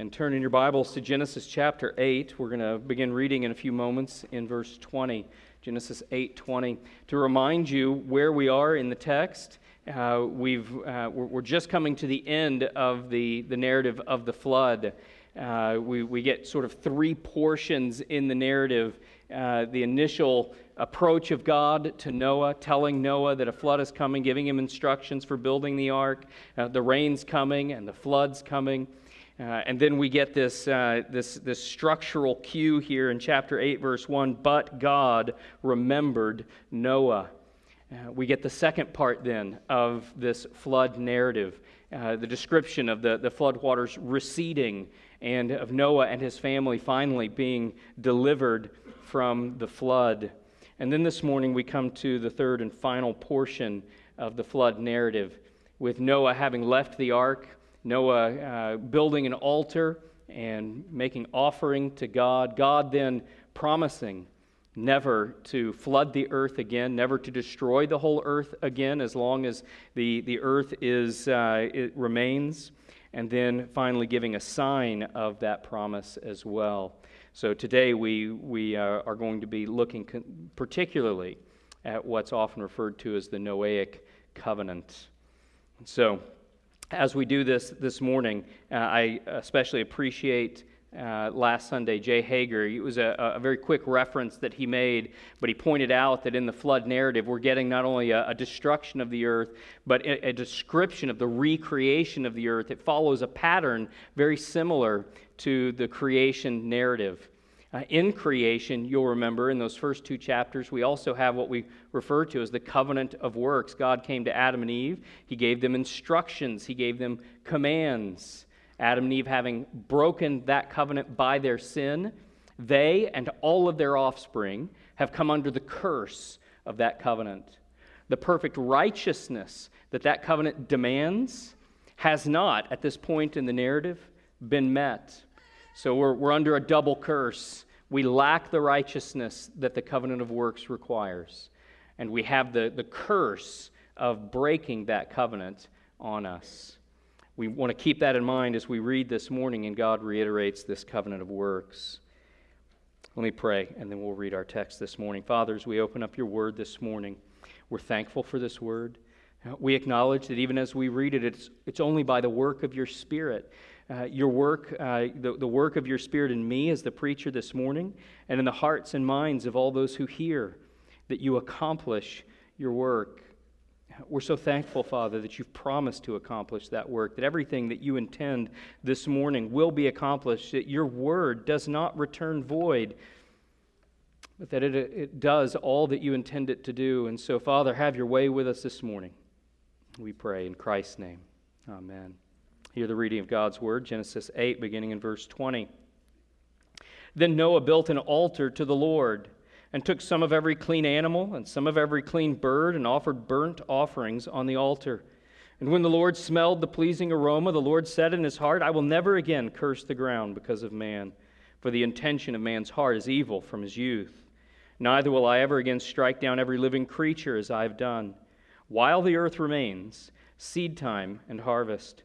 and turn in your Bibles to Genesis chapter 8. We're going to begin reading in a few moments in verse 20. Genesis 8:20. To remind you where we are in the text, uh, we've, uh, we're, just coming to the end of the, the narrative of the flood. Uh, we, we get sort of three portions in the narrative. Uh, the initial approach of God to Noah, telling Noah that a flood is coming, giving him instructions for building the ark, uh, the rain's coming and the flood's coming. Uh, and then we get this, uh, this, this structural cue here in chapter 8, verse 1 But God remembered Noah. Uh, we get the second part then of this flood narrative uh, the description of the, the flood waters receding and of Noah and his family finally being delivered from the flood. And then this morning we come to the third and final portion of the flood narrative with Noah having left the ark Noah uh, building an altar and making offering to God. God then promising never to flood the earth again, never to destroy the whole earth again as long as the, the earth is, uh, it remains. And then finally giving a sign of that promise as well. So today we, we uh, are going to be looking particularly at what's often referred to as the Noahic covenant. So, as we do this this morning, uh, I especially appreciate uh, last Sunday, Jay Hager. It was a, a, very quick reference that he made, but he pointed out that in the flood narrative, we're getting not only a, a destruction of the earth, but a, a, description of the recreation of the earth. It follows a pattern very similar to the creation narrative. Uh, in creation, you'll remember in those first two chapters, we also have what we refer to as the covenant of works. God came to Adam and Eve, He gave them instructions, He gave them commands. Adam and Eve, having broken that covenant by their sin, they and all of their offspring have come under the curse of that covenant. The perfect righteousness that that covenant demands has not, at this point in the narrative, been met. So we're, we're under a double curse. We lack the righteousness that the covenant of works requires. And we have the, the curse of breaking that covenant on us. We want to keep that in mind as we read this morning, and God reiterates this covenant of works. Let me pray, and then we'll read our text this morning. Father, as we open up your word this morning, we're thankful for this word. We acknowledge that even as we read it, it's, it's only by the work of your Spirit uh, your work, uh, the, the work of your Spirit in me as the preacher this morning, and in the hearts and minds of all those who hear, that you accomplish your work. We're so thankful, Father, that you've promised to accomplish that work, that everything that you intend this morning will be accomplished, that your word does not return void, but that it, it does all that you intend it to do. And so, Father, have your way with us this morning. We pray in Christ's name. Amen. Hear the reading of God's word, Genesis 8, beginning in verse 20. Then Noah built an altar to the Lord and took some of every clean animal and some of every clean bird and offered burnt offerings on the altar. And when the Lord smelled the pleasing aroma, the Lord said in his heart, I will never again curse the ground because of man, for the intention of man's heart is evil from his youth. Neither will I ever again strike down every living creature as I have done. While the earth remains, seed time and harvest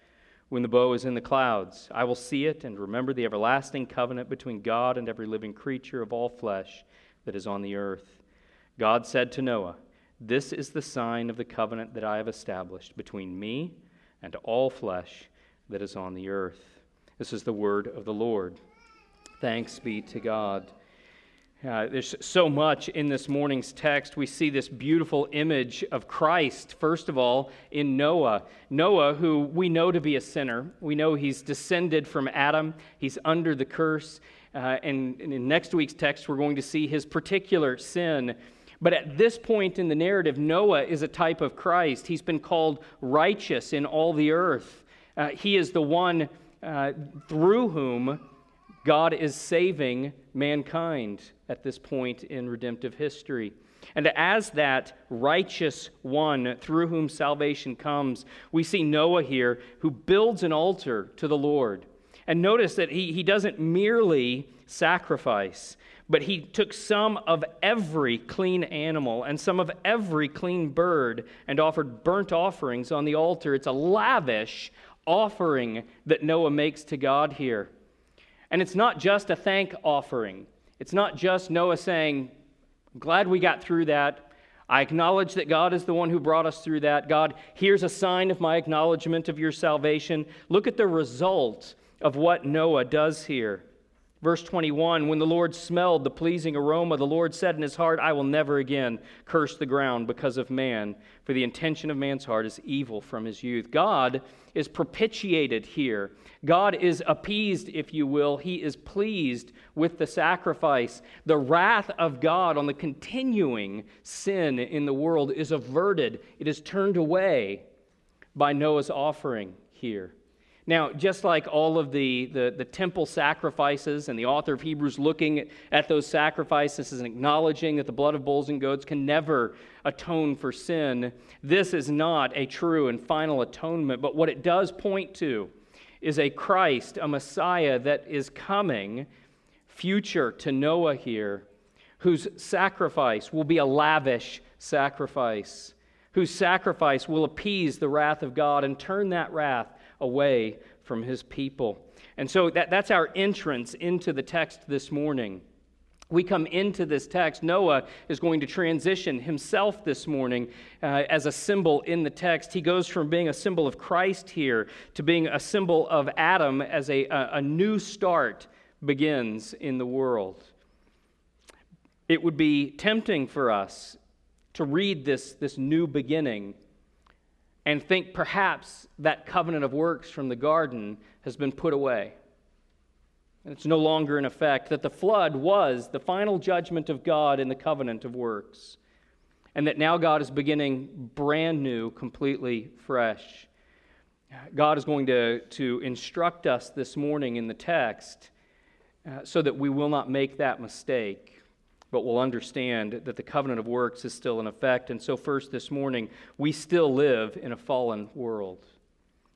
When the bow is in the clouds, I will see it and remember the everlasting covenant between God and every living creature of all flesh that is on the earth. God said to Noah, This is the sign of the covenant that I have established between me and all flesh that is on the earth. This is the word of the Lord. Thanks be to God. Uh, there's so much in this morning's text. We see this beautiful image of Christ, first of all, in Noah. Noah, who we know to be a sinner, we know he's descended from Adam, he's under the curse. Uh, and, and in next week's text, we're going to see his particular sin. But at this point in the narrative, Noah is a type of Christ. He's been called righteous in all the earth. Uh, he is the one uh, through whom God is saving mankind at this point in redemptive history. And as that righteous one through whom salvation comes, we see Noah here who builds an altar to the Lord. And notice that he, he doesn't merely sacrifice, but he took some of every clean animal and some of every clean bird and offered burnt offerings on the altar. It's a lavish offering that Noah makes to God here. And it's not just a thank offering. It's not just Noah saying, Glad we got through that. I acknowledge that God is the one who brought us through that. God, here's a sign of my acknowledgement of your salvation. Look at the result of what Noah does here. Verse 21 When the Lord smelled the pleasing aroma, the Lord said in his heart, I will never again curse the ground because of man, for the intention of man's heart is evil from his youth. God is propitiated here. God is appeased, if you will. He is pleased with the sacrifice. The wrath of God on the continuing sin in the world is averted, it is turned away by Noah's offering here. Now, just like all of the, the, the, temple sacrifices, and the author of Hebrews looking at those sacrifices and acknowledging that the blood of bulls and goats can never atone for sin, this is not a true and final atonement. But what it does point to is a Christ, a Messiah that is coming, future to Noah here, whose sacrifice will be a lavish sacrifice, whose sacrifice will appease the wrath of God and turn that wrath away from his people. And so that, that's our entrance into the text this morning. We come into this text. Noah is going to transition himself this morning uh, as a symbol in the text. He goes from being a symbol of Christ here to being a symbol of Adam as a, a, a new start begins in the world. It would be tempting for us to read this, this new beginning and think perhaps that covenant of works from the garden has been put away. And it's no longer in effect, that the flood was the final judgment of God in the covenant of works, and that now God is beginning brand new, completely fresh. God is going to, to instruct us this morning in the text uh, so that we will not make that mistake but we'll understand that the covenant of works is still in effect. And so, first this morning, we still live in a fallen world.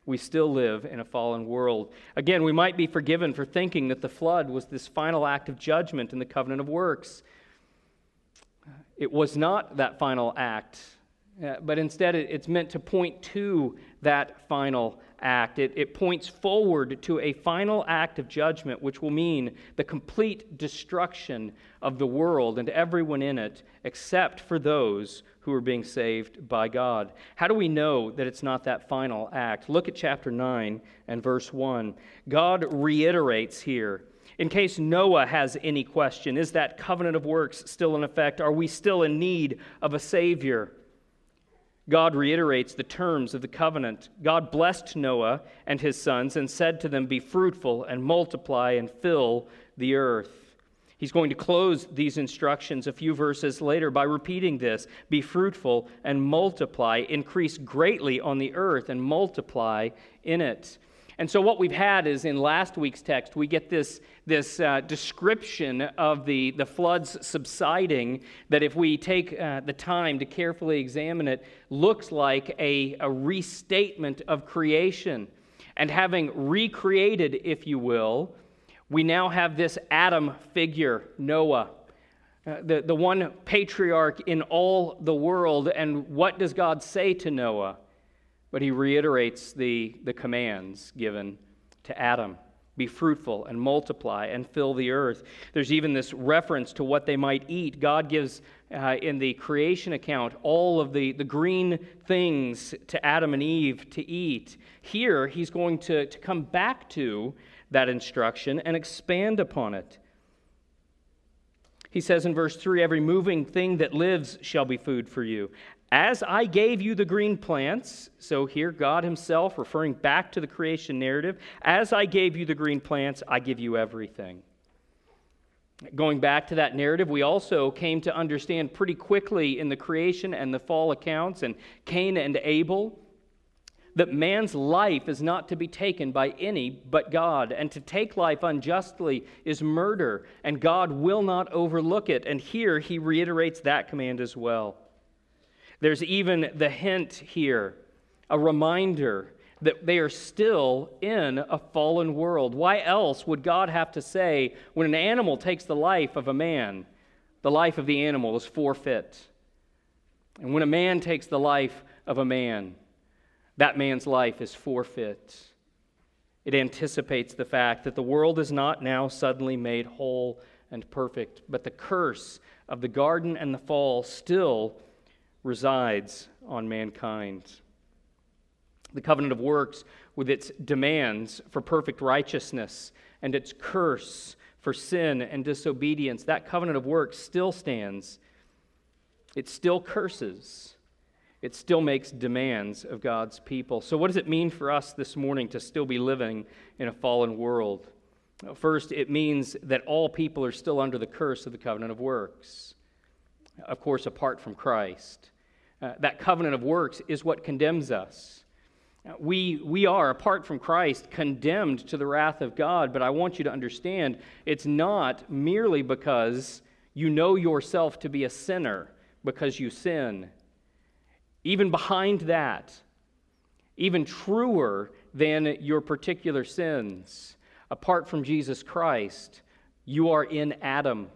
We still live in a fallen world. Again, we might be forgiven for thinking that the flood was this final act of judgment in the covenant of works. It was not that final act, uh, but instead it's meant to point to that final act. It, it points forward to a final act of judgment, which will mean the complete destruction of the world and everyone in it, except for those who are being saved by God. How do we know that it's not that final act? Look at chapter 9 and verse 1. God reiterates here. In case Noah has any question, is that covenant of works still in effect? Are we still in need of a Savior? God reiterates the terms of the covenant. God blessed Noah and his sons and said to them, Be fruitful and multiply and fill the earth. He's going to close these instructions a few verses later by repeating this Be fruitful and multiply, increase greatly on the earth and multiply in it. And so, what we've had is in last week's text, we get this, this uh, description of the, the floods subsiding that, if we take uh, the time to carefully examine it, looks like a, a restatement of creation. And having recreated, if you will, we now have this Adam figure, Noah. Uh, the, the one patriarch in all the world. And what does God say to Noah? But he reiterates the, the commands given to Adam be fruitful and multiply and fill the earth. There's even this reference to what they might eat. God gives uh, in the creation account all of the, the green things to Adam and Eve to eat. Here, he's going to, to come back to that instruction and expand upon it. He says in verse 3 Every moving thing that lives shall be food for you. As I gave you the green plants, so here God Himself referring back to the creation narrative, as I gave you the green plants, I give you everything. Going back to that narrative, we also came to understand pretty quickly in the creation and the fall accounts and Cain and Abel that man's life is not to be taken by any but God, and to take life unjustly is murder, and God will not overlook it. And here he reiterates that command as well. There's even the hint here, a reminder that they are still in a fallen world. Why else would God have to say, when an animal takes the life of a man, the life of the animal is forfeit? And when a man takes the life of a man, that man's life is forfeit. It anticipates the fact that the world is not now suddenly made whole and perfect, but the curse of the garden and the fall still resides on mankind. The covenant of works, with its demands for perfect righteousness and its curse for sin and disobedience, that covenant of works still stands. It still curses it still makes demands of God's people. So, what does it mean for us this morning to still be living in a fallen world? First, it means that all people are still under the curse of the covenant of works, of course, apart from Christ. Uh, that covenant of works is what condemns us. Uh, we, we are, apart from Christ, condemned to the wrath of God, but I want you to understand it's not merely because you know yourself to be a sinner because you sin. Even behind that, even truer than your particular sins, apart from Jesus Christ, you are in Adam.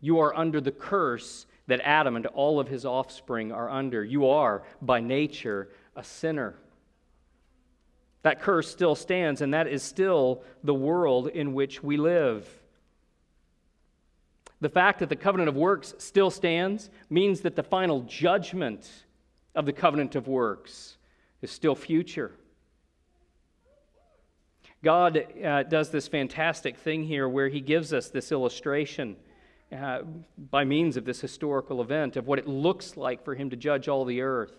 You are under the curse that Adam and all of his offspring are under. You are, by nature, a sinner. That curse still stands, and that is still the world in which we live. The fact that the covenant of works still stands means that the final judgment of the covenant of works is still future. God uh, does this fantastic thing here where he gives us this illustration uh, by means of this historical event of what it looks like for him to judge all the earth.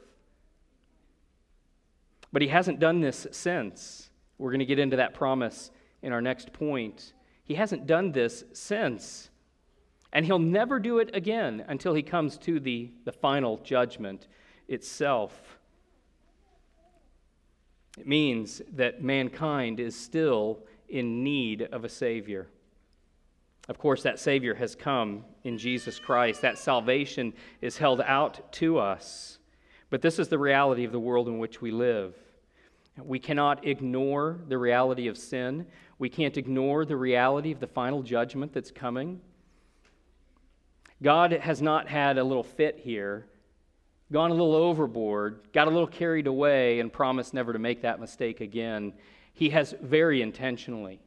But he hasn't done this since. We're going to get into that promise in our next point. He hasn't done this since. And he'll never do it again until he comes to the, the final judgment itself. It means that mankind is still in need of a Savior. Of course, that Savior has come in Jesus Christ. That salvation is held out to us. But this is the reality of the world in which we live. We cannot ignore the reality of sin. We can't ignore the reality of the final judgment that's coming. God has not had a little fit here gone a little overboard, got a little carried away, and promised never to make that mistake again. He has very intentionally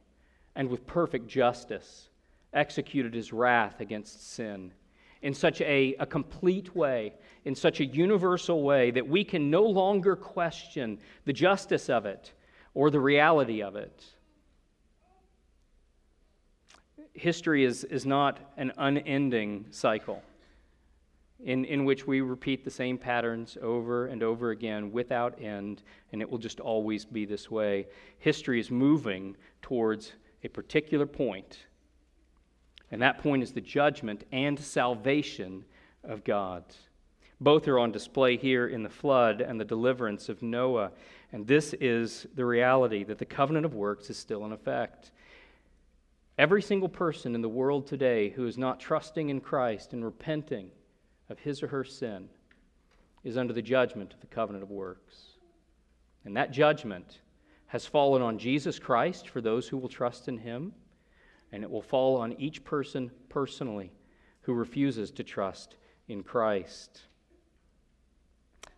and with perfect justice executed his wrath against sin in such a, a complete way, in such a universal way, that we can no longer question the justice of it or the reality of it. History is, is not an unending cycle in, in which we repeat the same patterns over and over again without end, and it will just always be this way. History is moving towards a particular point, And that point is the judgment and salvation of God. Both are on display here in the flood and the deliverance of Noah. And this is the reality that the covenant of works is still in effect. Every single person in the world today who is not trusting in Christ and repenting of his or her sin is under the judgment of the covenant of works. And that judgment has fallen on Jesus Christ for those who will trust in him, and it will fall on each person personally who refuses to trust in Christ.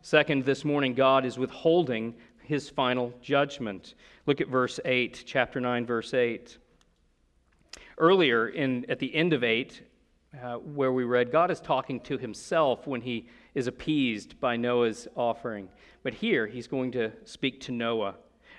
Second, this morning, God is withholding his final judgment. Look at verse 8, chapter 9, verse 8. Earlier, in, at the end of 8, uh, where we read, God is talking to himself when he is appeased by Noah's offering. But here, he's going to speak to Noah.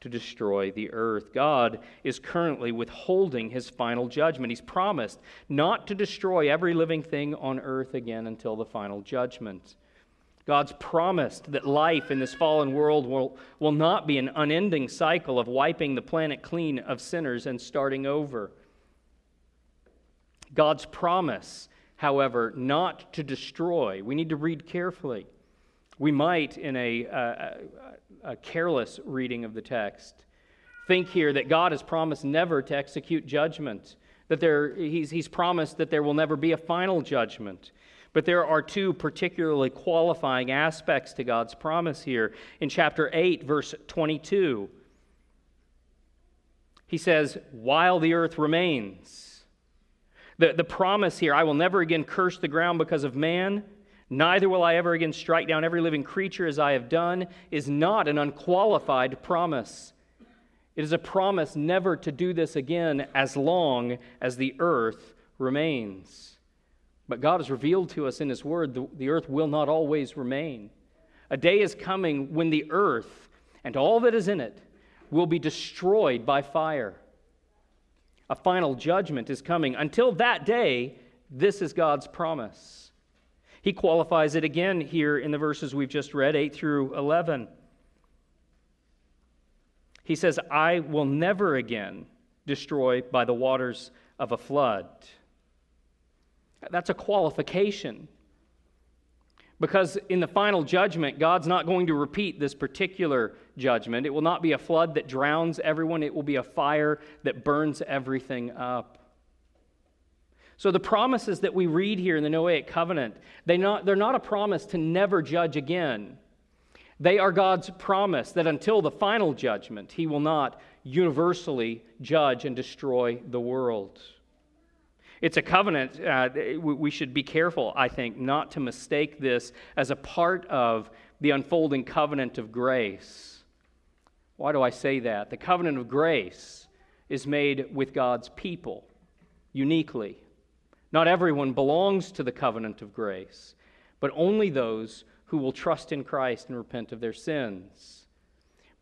to destroy the earth. God is currently withholding his final judgment. He's promised not to destroy every living thing on earth again until the final judgment. God's promised that life in this fallen world will, will not be an unending cycle of wiping the planet clean of sinners and starting over. God's promise, however, not to destroy. We need to read carefully. We might, in a, a, a careless reading of the text, think here that God has promised never to execute judgment, that there, he's, he's promised that there will never be a final judgment. But there are two particularly qualifying aspects to God's promise here. In chapter 8, verse 22, he says, While the earth remains. The, the promise here, I will never again curse the ground because of man, Neither will I ever again strike down every living creature as I have done, is not an unqualified promise. It is a promise never to do this again as long as the earth remains. But God has revealed to us in His Word the, the earth will not always remain. A day is coming when the earth and all that is in it will be destroyed by fire. A final judgment is coming. Until that day, this is God's promise. He qualifies it again here in the verses we've just read, 8 through 11. He says, I will never again destroy by the waters of a flood. That's a qualification. Because in the final judgment, God's not going to repeat this particular judgment. It will not be a flood that drowns everyone, it will be a fire that burns everything up. So the promises that we read here in the Noahic covenant, they not, they're not a promise to never judge again. They are God's promise that until the final judgment, He will not universally judge and destroy the world. It's a covenant. Uh, we should be careful, I think, not to mistake this as a part of the unfolding covenant of grace. Why do I say that? The covenant of grace is made with God's people uniquely. Not everyone belongs to the covenant of grace, but only those who will trust in Christ and repent of their sins.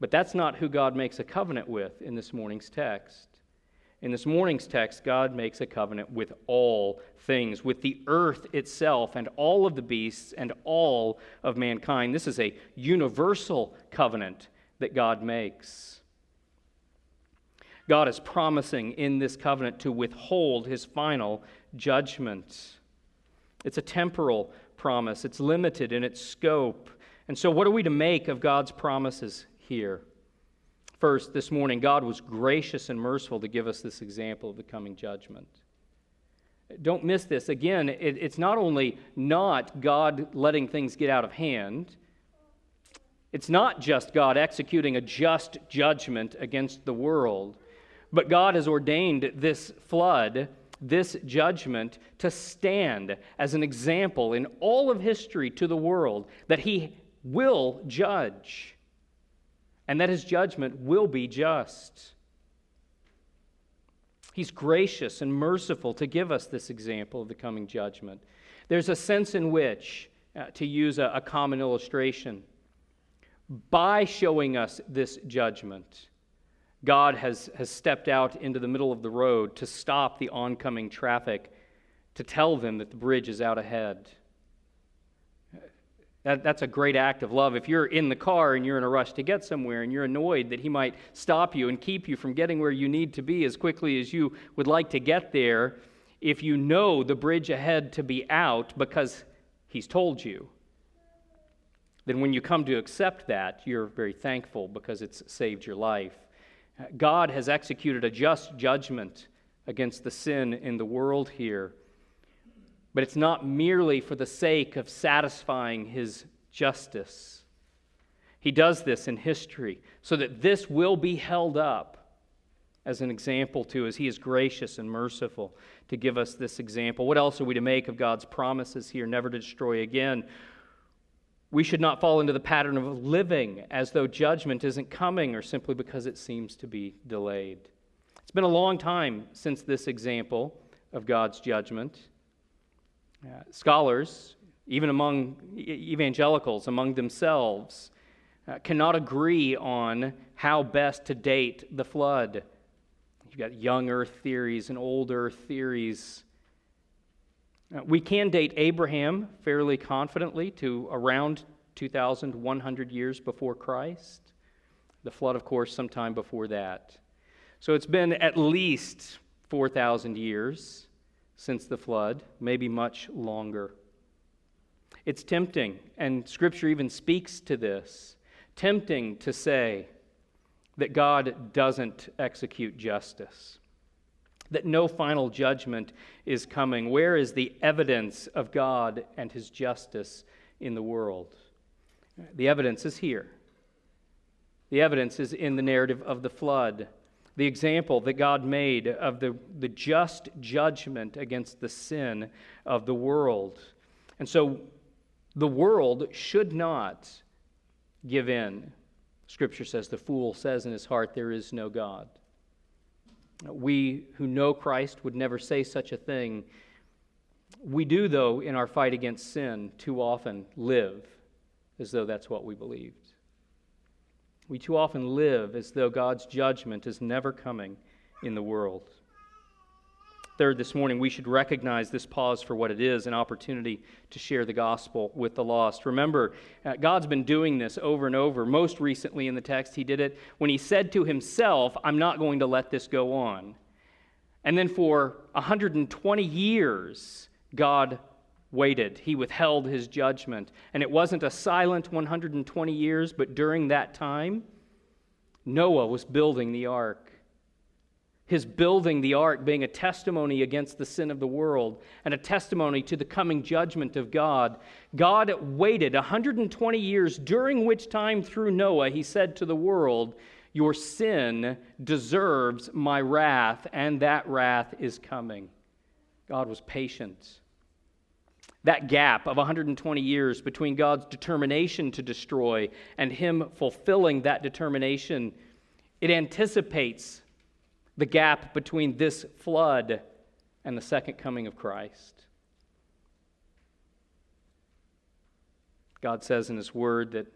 But that's not who God makes a covenant with in this morning's text. In this morning's text, God makes a covenant with all things, with the earth itself and all of the beasts and all of mankind. This is a universal covenant that God makes. God is promising in this covenant to withhold his final judgment. It's a temporal promise, it's limited in its scope. And so, what are we to make of God's promises here? First, this morning, God was gracious and merciful to give us this example of the coming judgment. Don't miss this. Again, it, it's not only not God letting things get out of hand, it's not just God executing a just judgment against the world, but God has ordained this flood this judgment to stand as an example in all of history to the world that he will judge and that his judgment will be just. He's gracious and merciful to give us this example of the coming judgment. There's a sense in which, uh, to use a, a common illustration, by showing us this judgment, God has, has stepped out into the middle of the road to stop the oncoming traffic, to tell them that the bridge is out ahead. That, that's a great act of love. If you're in the car and you're in a rush to get somewhere and you're annoyed that he might stop you and keep you from getting where you need to be as quickly as you would like to get there, if you know the bridge ahead to be out because he's told you, then when you come to accept that, you're very thankful because it's saved your life. God has executed a just judgment against the sin in the world here, but it's not merely for the sake of satisfying his justice. He does this in history so that this will be held up as an example to us. he is gracious and merciful to give us this example. What else are we to make of God's promises here, never to destroy again? We should not fall into the pattern of living as though judgment isn't coming or simply because it seems to be delayed. It's been a long time since this example of God's judgment. Uh, scholars, even among evangelicals, among themselves, uh, cannot agree on how best to date the flood. You've got young earth theories and old earth theories. Uh, we can date Abraham fairly confidently to around 2,100 years before Christ. The flood, of course, sometime before that. So it's been at least 4,000 years since the flood, maybe much longer. It's tempting, and Scripture even speaks to this tempting to say that God doesn't execute justice that no final judgment is coming. Where is the evidence of God and his justice in the world? The evidence is here. The evidence is in the narrative of the flood, the example that God made of the, the just judgment against the sin of the world. And so the world should not give in. Scripture says, The fool says in his heart, There is no God. We who know Christ would never say such a thing. We do, though, in our fight against sin, too often live as though that's what we believed. We too often live as though God's judgment is never coming in the world. Third, this morning, we should recognize this pause for what it is an opportunity to share the gospel with the lost. Remember, uh, God's been doing this over and over. Most recently in the text, he did it when he said to himself, I'm not going to let this go on. And then for 120 years, God waited. He withheld his judgment. And it wasn't a silent 120 years, but during that time, Noah was building the ark his building the ark being a testimony against the sin of the world and a testimony to the coming judgment of God. God waited 120 years, during which time, through Noah, he said to the world, Your sin deserves my wrath, and that wrath is coming. God was patient. That gap of 120 years between God's determination to destroy and him fulfilling that determination, it anticipates the gap between this flood and the second coming of Christ. God says in His Word that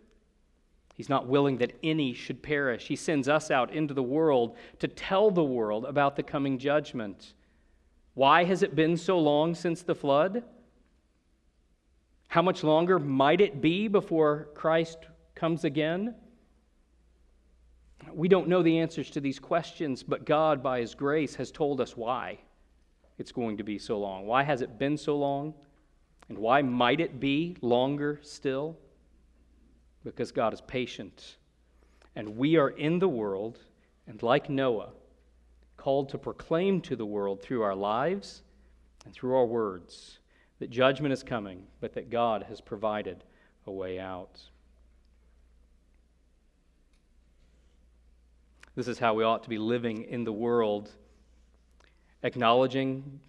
He's not willing that any should perish. He sends us out into the world to tell the world about the coming judgment. Why has it been so long since the flood? How much longer might it be before Christ comes again? We don't know the answers to these questions, but God, by His grace, has told us why it's going to be so long. Why has it been so long? And why might it be longer still? Because God is patient. And we are in the world, and like Noah, called to proclaim to the world through our lives and through our words that judgment is coming, but that God has provided a way out. This is how we ought to be living in the world, acknowledging,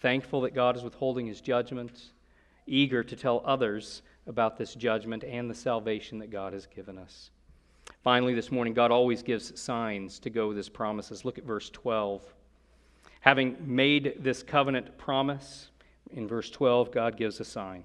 thankful that God is withholding his judgment, eager to tell others about this judgment and the salvation that God has given us. Finally, this morning, God always gives signs to go with his promises. Look at verse 12. Having made this covenant promise, in verse 12, God gives a sign.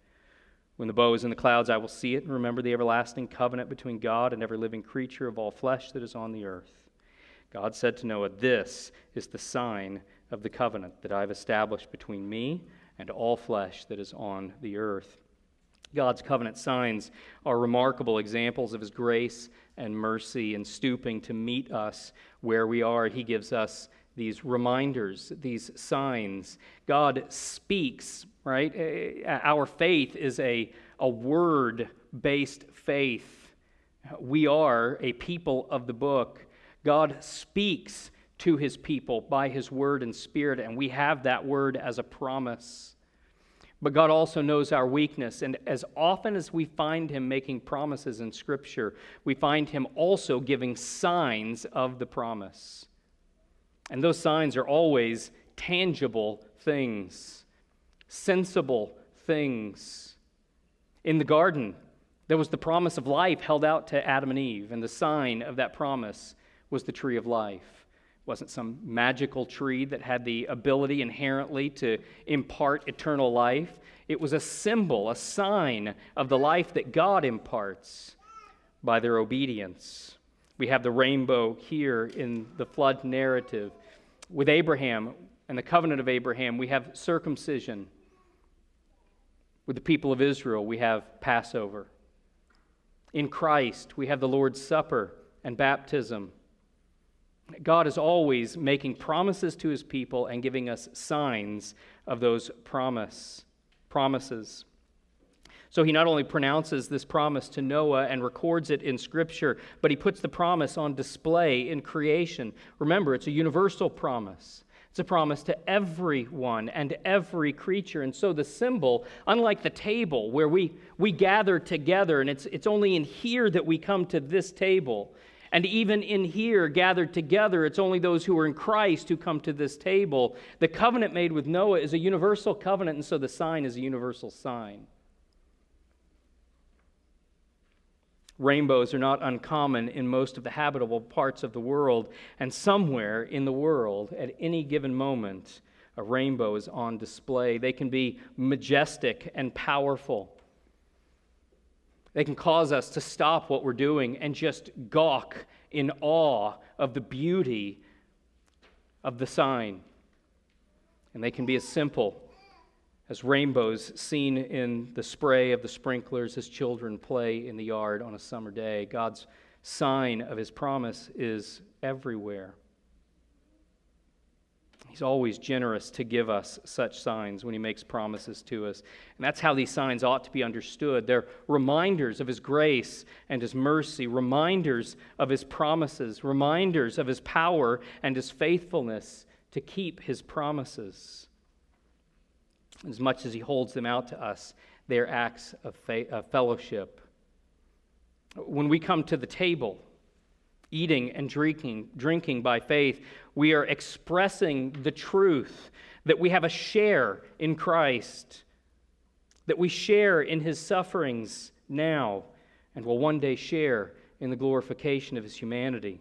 When the bow is in the clouds, I will see it and remember the everlasting covenant between God and every living creature of all flesh that is on the earth. God said to Noah, This is the sign of the covenant that I have established between me and all flesh that is on the earth. God's covenant signs are remarkable examples of his grace and mercy in stooping to meet us where we are. He gives us these reminders, these signs. God speaks right? Our faith is a, a word based faith. We are a people of the book. God speaks to his people by his word and spirit, and we have that word as a promise. But God also knows our weakness, and as often as we find him making promises in Scripture, we find him also giving signs of the promise. And those signs are always tangible things sensible things. In the garden, there was the promise of life held out to Adam and Eve, and the sign of that promise was the tree of life. It wasn't some magical tree that had the ability inherently to impart eternal life. It was a symbol, a sign of the life that God imparts by their obedience. We have the rainbow here in the flood narrative. With Abraham and the covenant of Abraham, we have circumcision. With the people of Israel, we have Passover. In Christ, we have the Lord's Supper and baptism. God is always making promises to his people and giving us signs of those promise, promises. So he not only pronounces this promise to Noah and records it in Scripture, but he puts the promise on display in creation. Remember, it's a universal promise. It's a promise to everyone and every creature. And so the symbol, unlike the table where we, we gather together, and it's, it's only in here that we come to this table. And even in here, gathered together, it's only those who are in Christ who come to this table. The covenant made with Noah is a universal covenant, and so the sign is a universal sign. Rainbows are not uncommon in most of the habitable parts of the world, and somewhere in the world, at any given moment, a rainbow is on display. They can be majestic and powerful. They can cause us to stop what we're doing and just gawk in awe of the beauty of the sign. And they can be as simple as rainbows seen in the spray of the sprinklers as children play in the yard on a summer day. God's sign of his promise is everywhere. He's always generous to give us such signs when he makes promises to us. And that's how these signs ought to be understood. They're reminders of his grace and his mercy, reminders of his promises, reminders of his power and his faithfulness to keep his promises as much as he holds them out to us, they're acts of, of fellowship. When we come to the table, eating and drinking, drinking by faith, we are expressing the truth that we have a share in Christ, that we share in his sufferings now, and will one day share in the glorification of his humanity.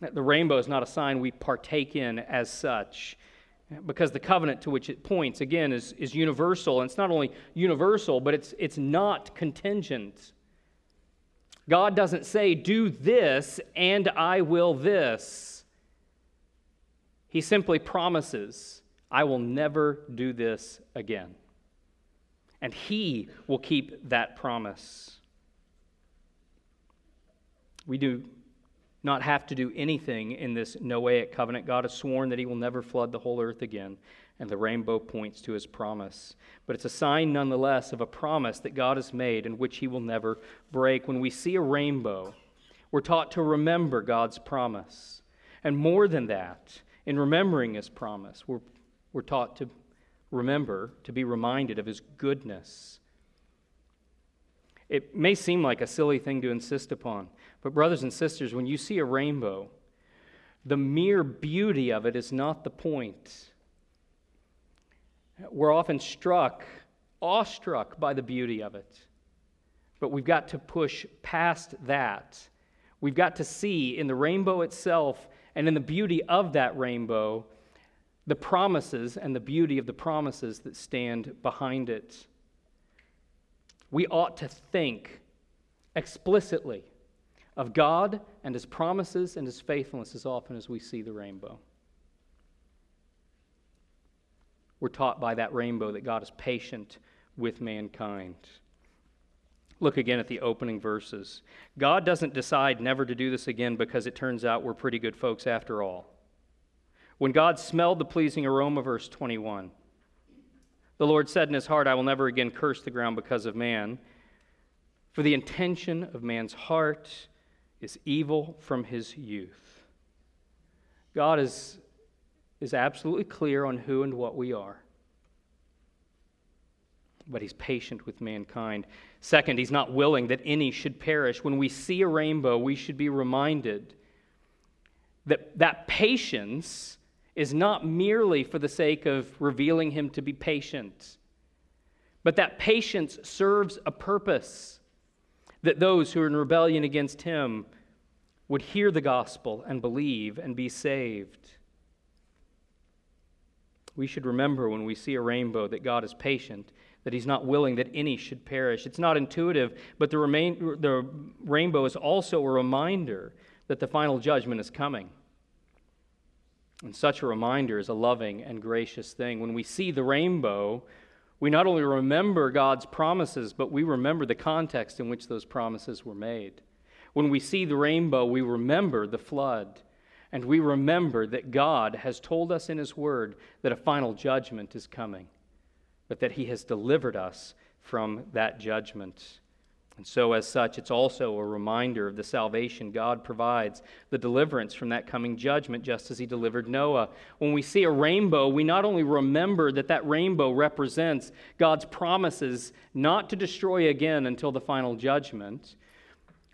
The rainbow is not a sign we partake in as such because the covenant to which it points, again, is, is universal. And it's not only universal, but it's, it's not contingent. God doesn't say, Do this and I will this. He simply promises, I will never do this again. And He will keep that promise. We do not have to do anything in this Noahic covenant. God has sworn that he will never flood the whole earth again, and the rainbow points to his promise. But it's a sign, nonetheless, of a promise that God has made and which he will never break. When we see a rainbow, we're taught to remember God's promise. And more than that, in remembering his promise, we're, we're taught to remember, to be reminded of his goodness It may seem like a silly thing to insist upon, but, brothers and sisters, when you see a rainbow, the mere beauty of it is not the point. We're often struck, awestruck by the beauty of it. But we've got to push past that. We've got to see in the rainbow itself and in the beauty of that rainbow the promises and the beauty of the promises that stand behind it. We ought to think explicitly of God and His promises and His faithfulness as often as we see the rainbow. We're taught by that rainbow that God is patient with mankind. Look again at the opening verses. God doesn't decide never to do this again because it turns out we're pretty good folks after all. When God smelled the pleasing aroma, verse 21, the Lord said in his heart, I will never again curse the ground because of man. For the intention of man's heart is evil from his youth. God is, is absolutely clear on who and what we are but he's patient with mankind. Second, he's not willing that any should perish. When we see a rainbow, we should be reminded that that patience is not merely for the sake of revealing him to be patient, but that patience serves a purpose that those who are in rebellion against him would hear the gospel and believe and be saved. We should remember when we see a rainbow that God is patient that he's not willing that any should perish. It's not intuitive, but the, remain, the rainbow is also a reminder that the final judgment is coming. And such a reminder is a loving and gracious thing. When we see the rainbow, we not only remember God's promises, but we remember the context in which those promises were made. When we see the rainbow, we remember the flood. And we remember that God has told us in His Word that a final judgment is coming but that he has delivered us from that judgment. And so, as such, it's also a reminder of the salvation God provides, the deliverance from that coming judgment, just as He delivered Noah. When we see a rainbow, we not only remember that that rainbow represents God's promises not to destroy again until the final judgment,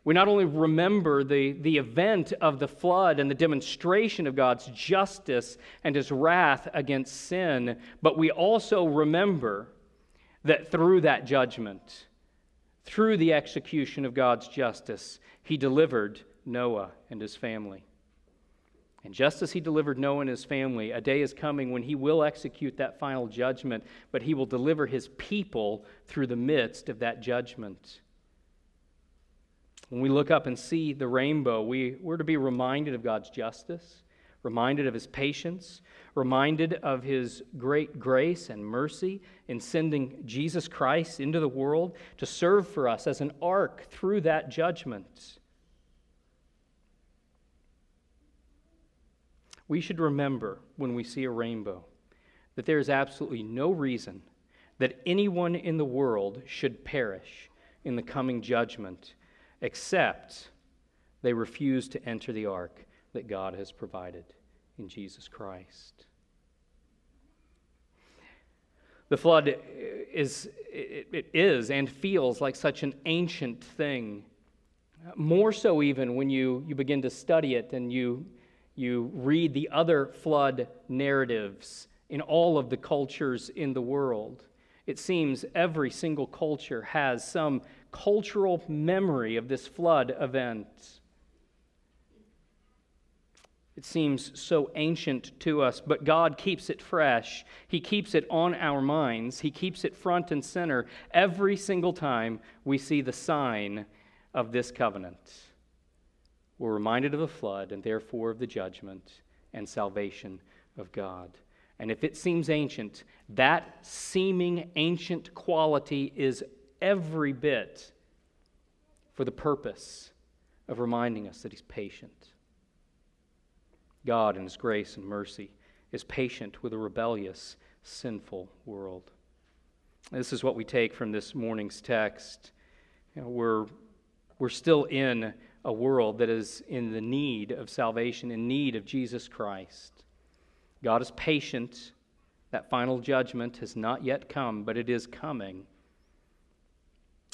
we not only remember the, the event of the flood and the demonstration of God's justice and his wrath against sin, but we also remember that through that judgment, through the execution of God's justice, he delivered Noah and his family. And just as he delivered Noah and his family, a day is coming when he will execute that final judgment, but he will deliver his people through the midst of that judgment. When we look up and see the rainbow, we, we're to be reminded of God's justice, reminded of his patience, reminded of his great grace and mercy in sending Jesus Christ into the world to serve for us as an ark through that judgment. We should remember when we see a rainbow that there is absolutely no reason that anyone in the world should perish in the coming judgment except they refuse to enter the ark that God has provided in Jesus Christ. The flood is, it is and feels like such an ancient thing. More so, even when you, you begin to study it and you, you read the other flood narratives in all of the cultures in the world. It seems every single culture has some cultural memory of this flood event. It seems so ancient to us, but God keeps it fresh. He keeps it on our minds. He keeps it front and center every single time we see the sign of this covenant. We're reminded of the flood and therefore of the judgment and salvation of God. And if it seems ancient, that seeming ancient quality is every bit for the purpose of reminding us that He's patient. God, in His grace and mercy, is patient with a rebellious, sinful world. This is what we take from this morning's text. You know, we're, we're still in a world that is in the need of salvation, in need of Jesus Christ. God is patient. That final judgment has not yet come, but it is coming.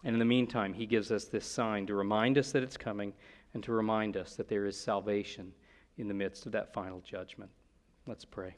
And in the meantime, he gives us this sign to remind us that it's coming and to remind us that there is salvation in the midst of that final judgment. Let's pray.